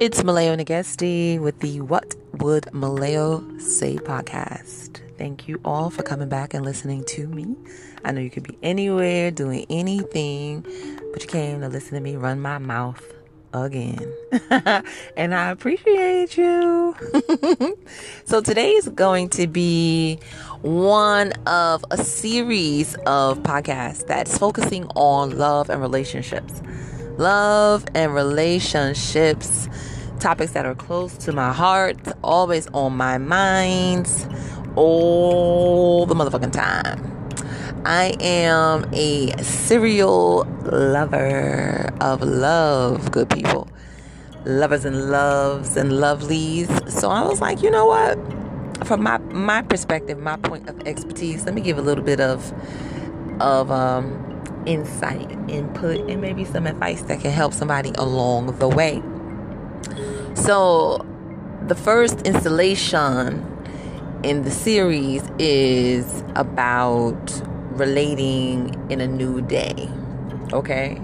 It's Maleo Negesti with the What Would Maleo Say podcast. Thank you all for coming back and listening to me. I know you could be anywhere doing anything, but you came to listen to me run my mouth again. and I appreciate you. so today is going to be one of a series of podcasts that's focusing on love and relationships. Love and relationships topics that are close to my heart, always on my mind, all the motherfucking time. I am a serial lover of love, good people. Lovers and loves and lovelies. So I was like, you know what? From my my perspective, my point of expertise, let me give a little bit of of um insight, input, and maybe some advice that can help somebody along the way. So, the first installation in the series is about relating in a new day. Okay?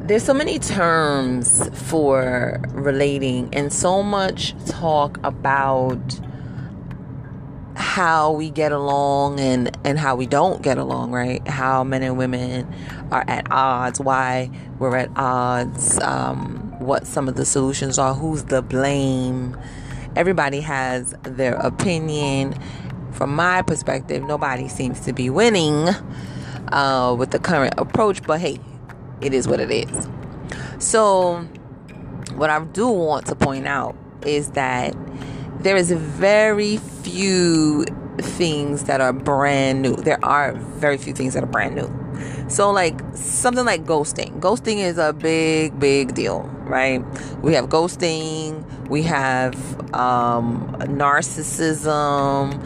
There's so many terms for relating and so much talk about how we get along and and how we don't get along right? How men and women are at odds why we're at odds um, what some of the solutions are who's the blame. Everybody has their opinion. From my perspective nobody seems to be winning uh, with the current approach but hey it is what it is. So what i do want to point out is that there is very few things that are brand new. There are very few things that are brand new. So, like something like ghosting. Ghosting is a big, big deal, right? We have ghosting, we have um, narcissism.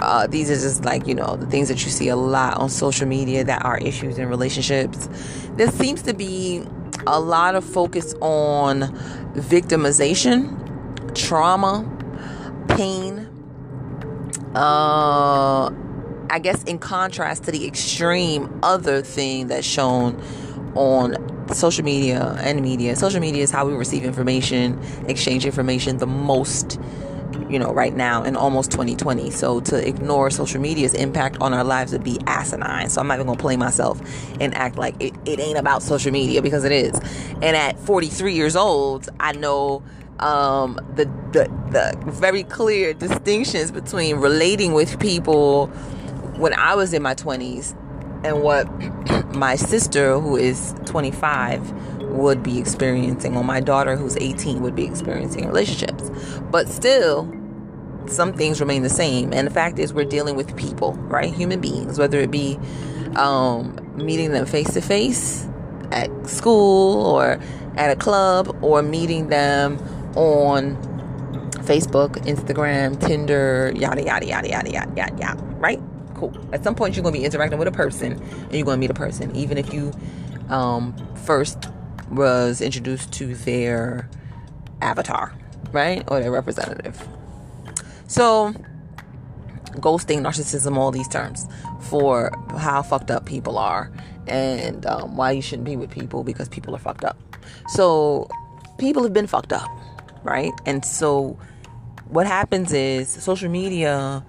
Uh, these are just like, you know, the things that you see a lot on social media that are issues in relationships. There seems to be a lot of focus on victimization, trauma, pain. Uh, I guess in contrast to the extreme other thing that's shown on social media and media. Social media is how we receive information, exchange information the most, you know, right now in almost 2020. So to ignore social media's impact on our lives would be asinine. So I'm not even gonna play myself and act like it, it ain't about social media because it is. And at 43 years old, I know um, the, the the very clear distinctions between relating with people when I was in my 20s and what my sister who is 25 would be experiencing or my daughter who's 18 would be experiencing relationships. But still some things remain the same. And the fact is we're dealing with people right? Human beings whether it be um, meeting them face to face at school or at a club or meeting them on Facebook, Instagram, Tinder, yada, yada, yada, yada, yada, yada, yada, right? Cool. At some point, you're going to be interacting with a person and you're going to meet a person, even if you um, first was introduced to their avatar, right? Or their representative. So, ghosting, narcissism, all these terms for how fucked up people are and um, why you shouldn't be with people because people are fucked up. So, people have been fucked up right? And so what happens is social media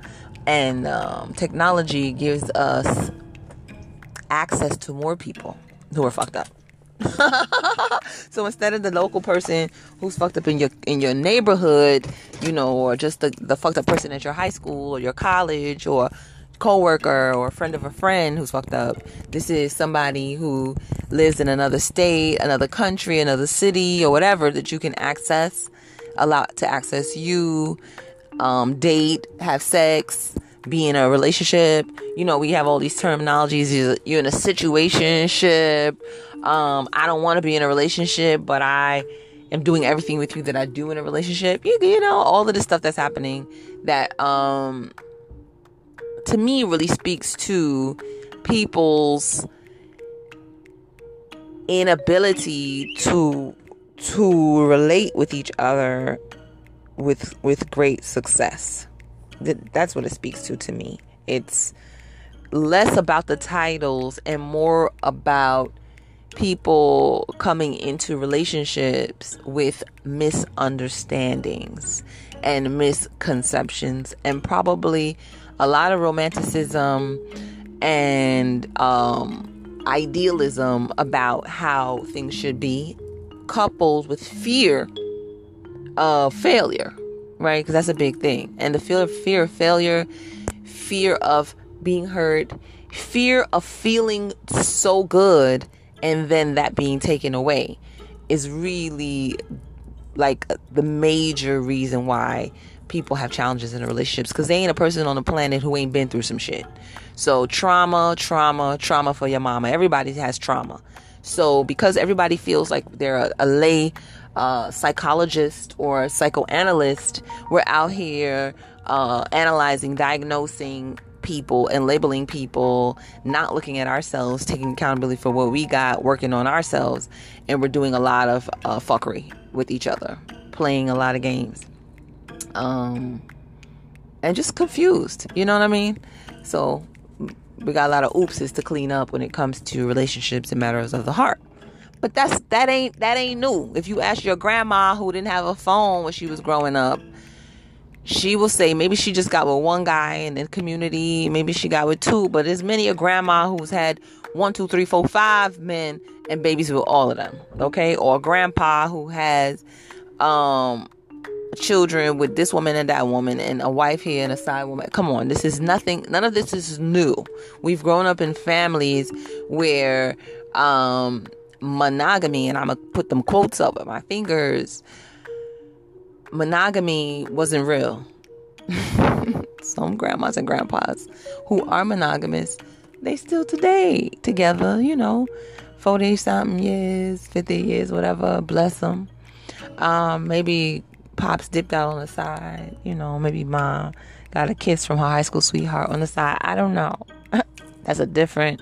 and um, technology gives us access to more people who are fucked up. so instead of the local person who's fucked up in your in your neighborhood, you know, or just the, the fucked up person at your high school or your college or coworker or friend of a friend who's fucked up. This is somebody who lives in another state, another country, another city, or whatever that you can access allow to access you, um, date, have sex, be in a relationship. You know, we have all these terminologies. You're in a situationship. Um, I don't want to be in a relationship, but I am doing everything with you that I do in a relationship. You, you know, all of the stuff that's happening that, um, to me really speaks to people's inability to to relate with each other with with great success. That's what it speaks to to me. It's less about the titles and more about people coming into relationships with misunderstandings and misconceptions and probably a lot of romanticism and um, idealism about how things should be, coupled with fear of failure, right? Because that's a big thing. And the fear, of fear of failure, fear of being hurt, fear of feeling so good and then that being taken away is really like the major reason why people have challenges in their relationships because they ain't a person on the planet who ain't been through some shit. So trauma, trauma, trauma for your mama. Everybody has trauma. So because everybody feels like they're a, a lay uh, psychologist or psychoanalyst, we're out here uh, analyzing, diagnosing people and labeling people, not looking at ourselves, taking accountability for what we got, working on ourselves, and we're doing a lot of uh, fuckery with each other, playing a lot of games, um, and just confused. You know what I mean? So we got a lot of oopses to clean up when it comes to relationships and matters of the heart. But that's that ain't that ain't new. If you ask your grandma who didn't have a phone when she was growing up, she will say maybe she just got with one guy in the community, maybe she got with two, but there's many a grandma who's had one, two, three, four, five men and babies with all of them. Okay, or grandpa who has um children with this woman and that woman and a wife here and a side woman. Come on, this is nothing none of this is new. We've grown up in families where um monogamy and I'm gonna put them quotes up with my fingers. Monogamy wasn't real. Some grandmas and grandpas who are monogamous, they still today together, you know, 40 something years, 50 years, whatever, bless them. Um, maybe pops dipped out on the side, you know, maybe mom got a kiss from her high school sweetheart on the side. I don't know. That's a different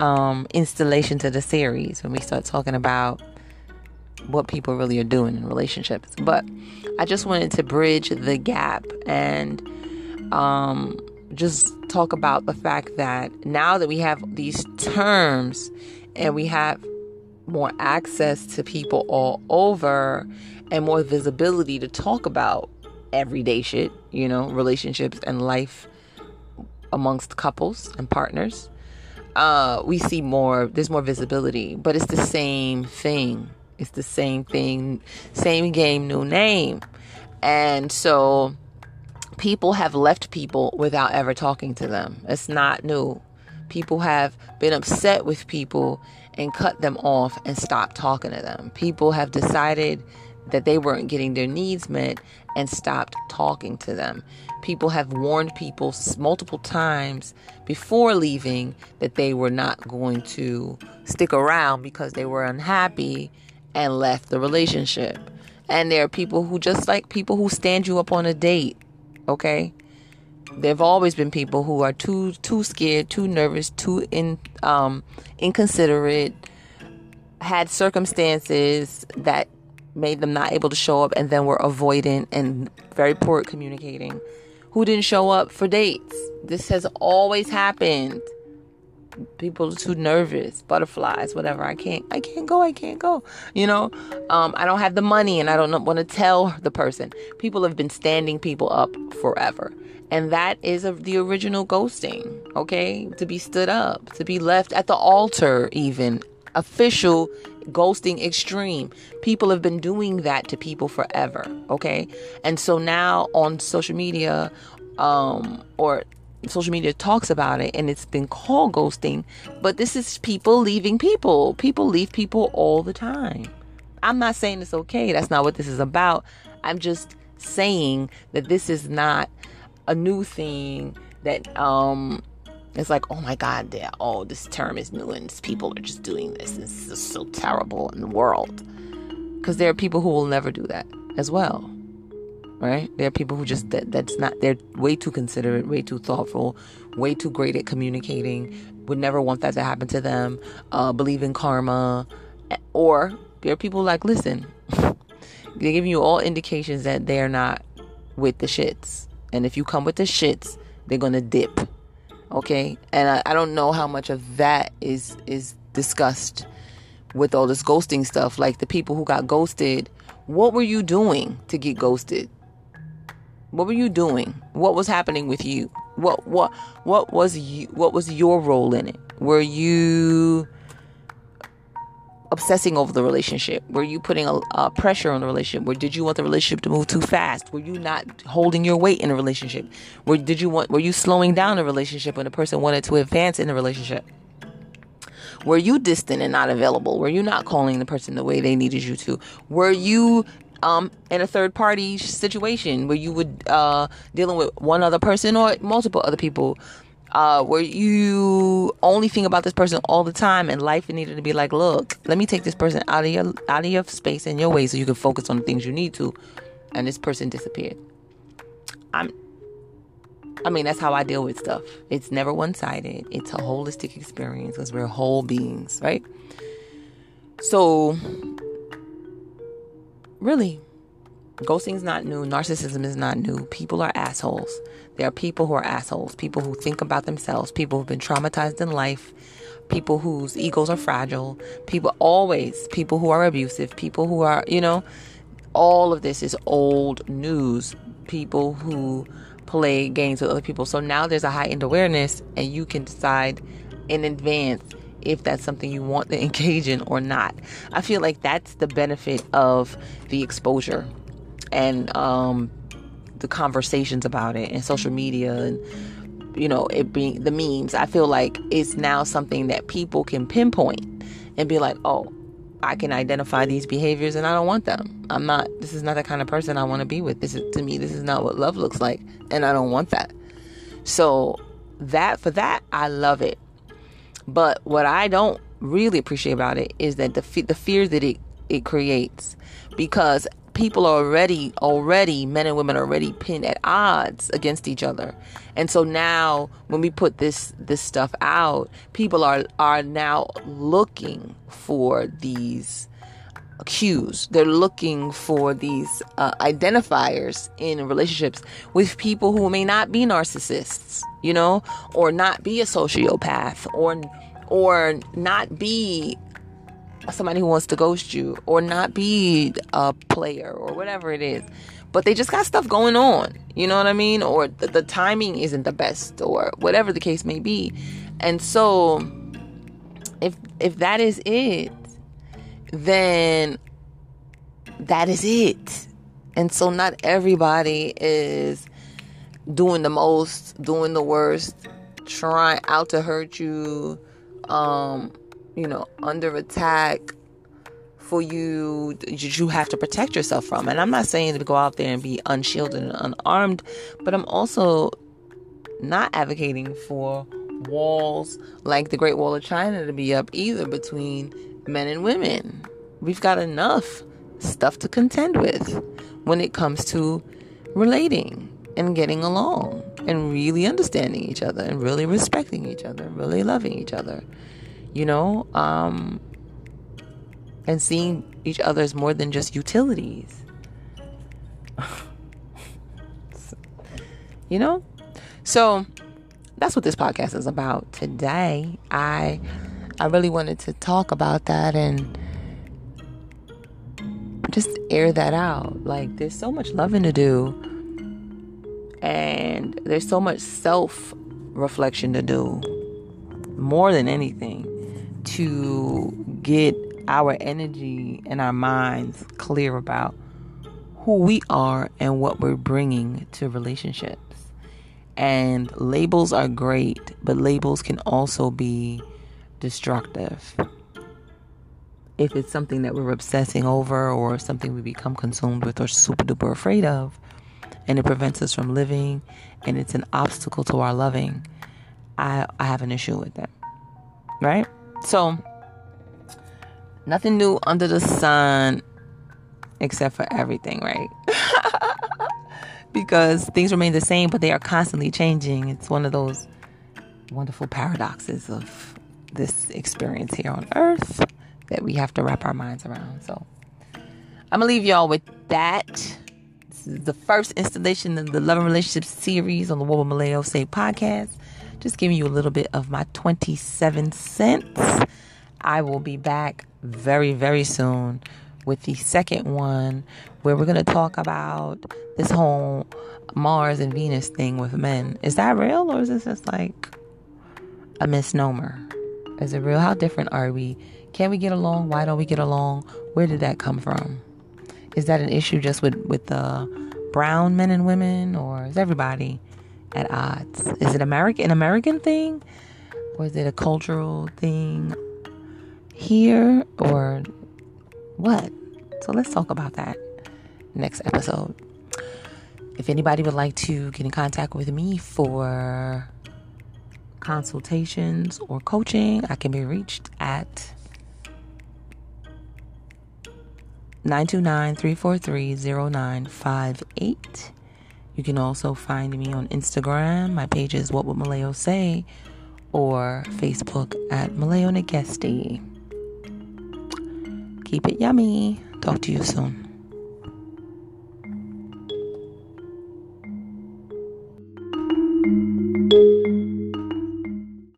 um, installation to the series when we start talking about what people really are doing in relationships. But I just wanted to bridge the gap and um, just talk about the fact that now that we have these terms and we have more access to people all over and more visibility to talk about everyday shit, you know, relationships and life amongst couples and partners uh, we see more, there's more visibility, but it's the same thing. It's the same thing, same game, new name. And so people have left people without ever talking to them. It's not new. People have been upset with people and cut them off and stopped talking to them. People have decided that they weren't getting their needs met and stopped talking to them. People have warned people multiple times before leaving that they were not going to stick around because they were unhappy and left the relationship. And there are people who just like people who stand you up on a date, okay? There've always been people who are too too scared, too nervous, too in um inconsiderate, had circumstances that made them not able to show up and then were avoidant and very poor at communicating. Who didn't show up for dates? This has always happened. People are too nervous butterflies whatever. I can't i can't go i can't go. You know um, i don't have the money and i don't want to tell the person. People have been standing people up forever. And that is a, the original ghosting okay? To be stood up to be left at the altar even. Official ghosting extreme. People have been doing that to people forever, okay? And so now on social media, um, or social media talks about it and it's been called ghosting, but this is people leaving people. People leave people all the time. I'm not saying it's okay. That's not what this is about. I'm just saying that this is not a new thing that um it's like, oh my God, they oh, this term is new and people are just doing this. And This is so terrible in the world. Because there are people who will never do that as well. Right? There are people who just, that, that's not, they're way too considerate, way too thoughtful, way too great at communicating, would never want that to happen to them, uh, believe in karma. Or there are people like, listen, they're giving you all indications that they're not with the shits. And if you come with the shits, they're to dip okay and I, I, don't know how much of that is is discussed with all this ghosting stuff. Like the people who got ghosted, what were you doing to get ghosted? What were you doing? What was happening with you? What what what was you what was your role in it? Were you obsessing over the relationship? Were you putting a, a pressure on the relationship? Where did you want the relationship to move too fast? Were you not holding your weight in a relationship? Where did you want were you slowing down a relationship when the person wanted to advance in the relationship? Were you distant and not available? Were you not calling the person the way they needed you to? Were you um, in a third party situation where you would uh, dealing with one other person or multiple other people? Uh, where you only think about this person all the time and life needed to be like, look, let me take this person out of your out of your space and your way so you can focus on the things you need to, and this person disappeared. I'm I mean, that's how I deal with stuff. It's never one sided, it's a holistic experience because we're whole beings, right? So, really, ghosting is not new. Narcissism is not new. People are assholes. There are people who are assholes, people who think about themselves, people who've been traumatized in life, people whose egos are fragile, people always, people who are abusive, people who are, you know, all of this is old news. People who play games with other people. So now there's a heightened awareness, and you can decide in advance if that's something you want to engage in or not. I feel like that's the benefit of the exposure and um, the conversations about it and social media and you know it being the memes. I feel like it's now something that people can pinpoint and be like, oh, I can identify these behaviors and I don't want them. I'm not, this is not the kind of person I want to be with. This is, to me, this is not what love looks like. And I don't want that. So, that, for that, I love it. But what I don't really appreciate about it is that the, the fear that it, it creates. Because people are already already men and women are already pinned at odds against each other. And so now when we put this this stuff out people are are now looking for these cues. They're looking for these uh, identifiers in relationships with people who may not be narcissists you know or not be a sociopath or or not be somebody who wants to ghost you or not be a player or whatever it is but they just got stuff going on you know what i mean? Or the, the timing isn't the best or whatever the case may be. And so if if that is it then that is it. And so not everybody is doing the most doing the worst trying out to hurt you um you know, under attack for you you have to protect yourself from. And I'm not saying to go out there and be unshielded and unarmed, but I'm also not advocating for walls like the Great Wall of China to be up either between men and women. We've got enough stuff to contend with when it comes to relating and getting along and really understanding each other and really respecting each other and really loving each other you know, um, and seeing each other as more than just utilities. you know? So that's what this podcast is about today. I I really wanted to talk about that and just air that out. Like there's so much loving to do and there's so much self reflection to do more than anything to get our energy and our minds clear about who we are and what we're bringing to relationships. And labels are great, but labels can also be destructive. If it's something that we're obsessing over or something we become consumed with or super duper afraid of, and it prevents us from living and it's an obstacle to our loving, I, I have an issue with that. Right? So, nothing new under the sun except for everything, right? because things remain the same, but they are constantly changing. It's one of those wonderful paradoxes of this experience here on earth that we have to wrap our minds around. So, I'm gonna leave y'all with that. This is the first installation of the Love and Relationships series on the What Would Maleo Say podcast just giving you a little bit of my 27 cents. I will be back very, very soon with the second one where we're going to talk about this whole Mars and Venus thing with men. Is that real or is this just like a misnomer? Is it real? How different are we? Can we get along? Why don't we get along? Where did that come from? Is that an issue just with with the brown men and women, or is everybody at odds? Is it American an American thing, or is it a cultural thing here, or what? So let's talk about that next episode. If anybody would like to get in contact with me for consultations or coaching, I can be reached at 929 343 0958. You can also find me on Instagram. My page is What Would Maleo Say? Or Facebook at Maleo Negesti. Keep it yummy. Talk to you soon.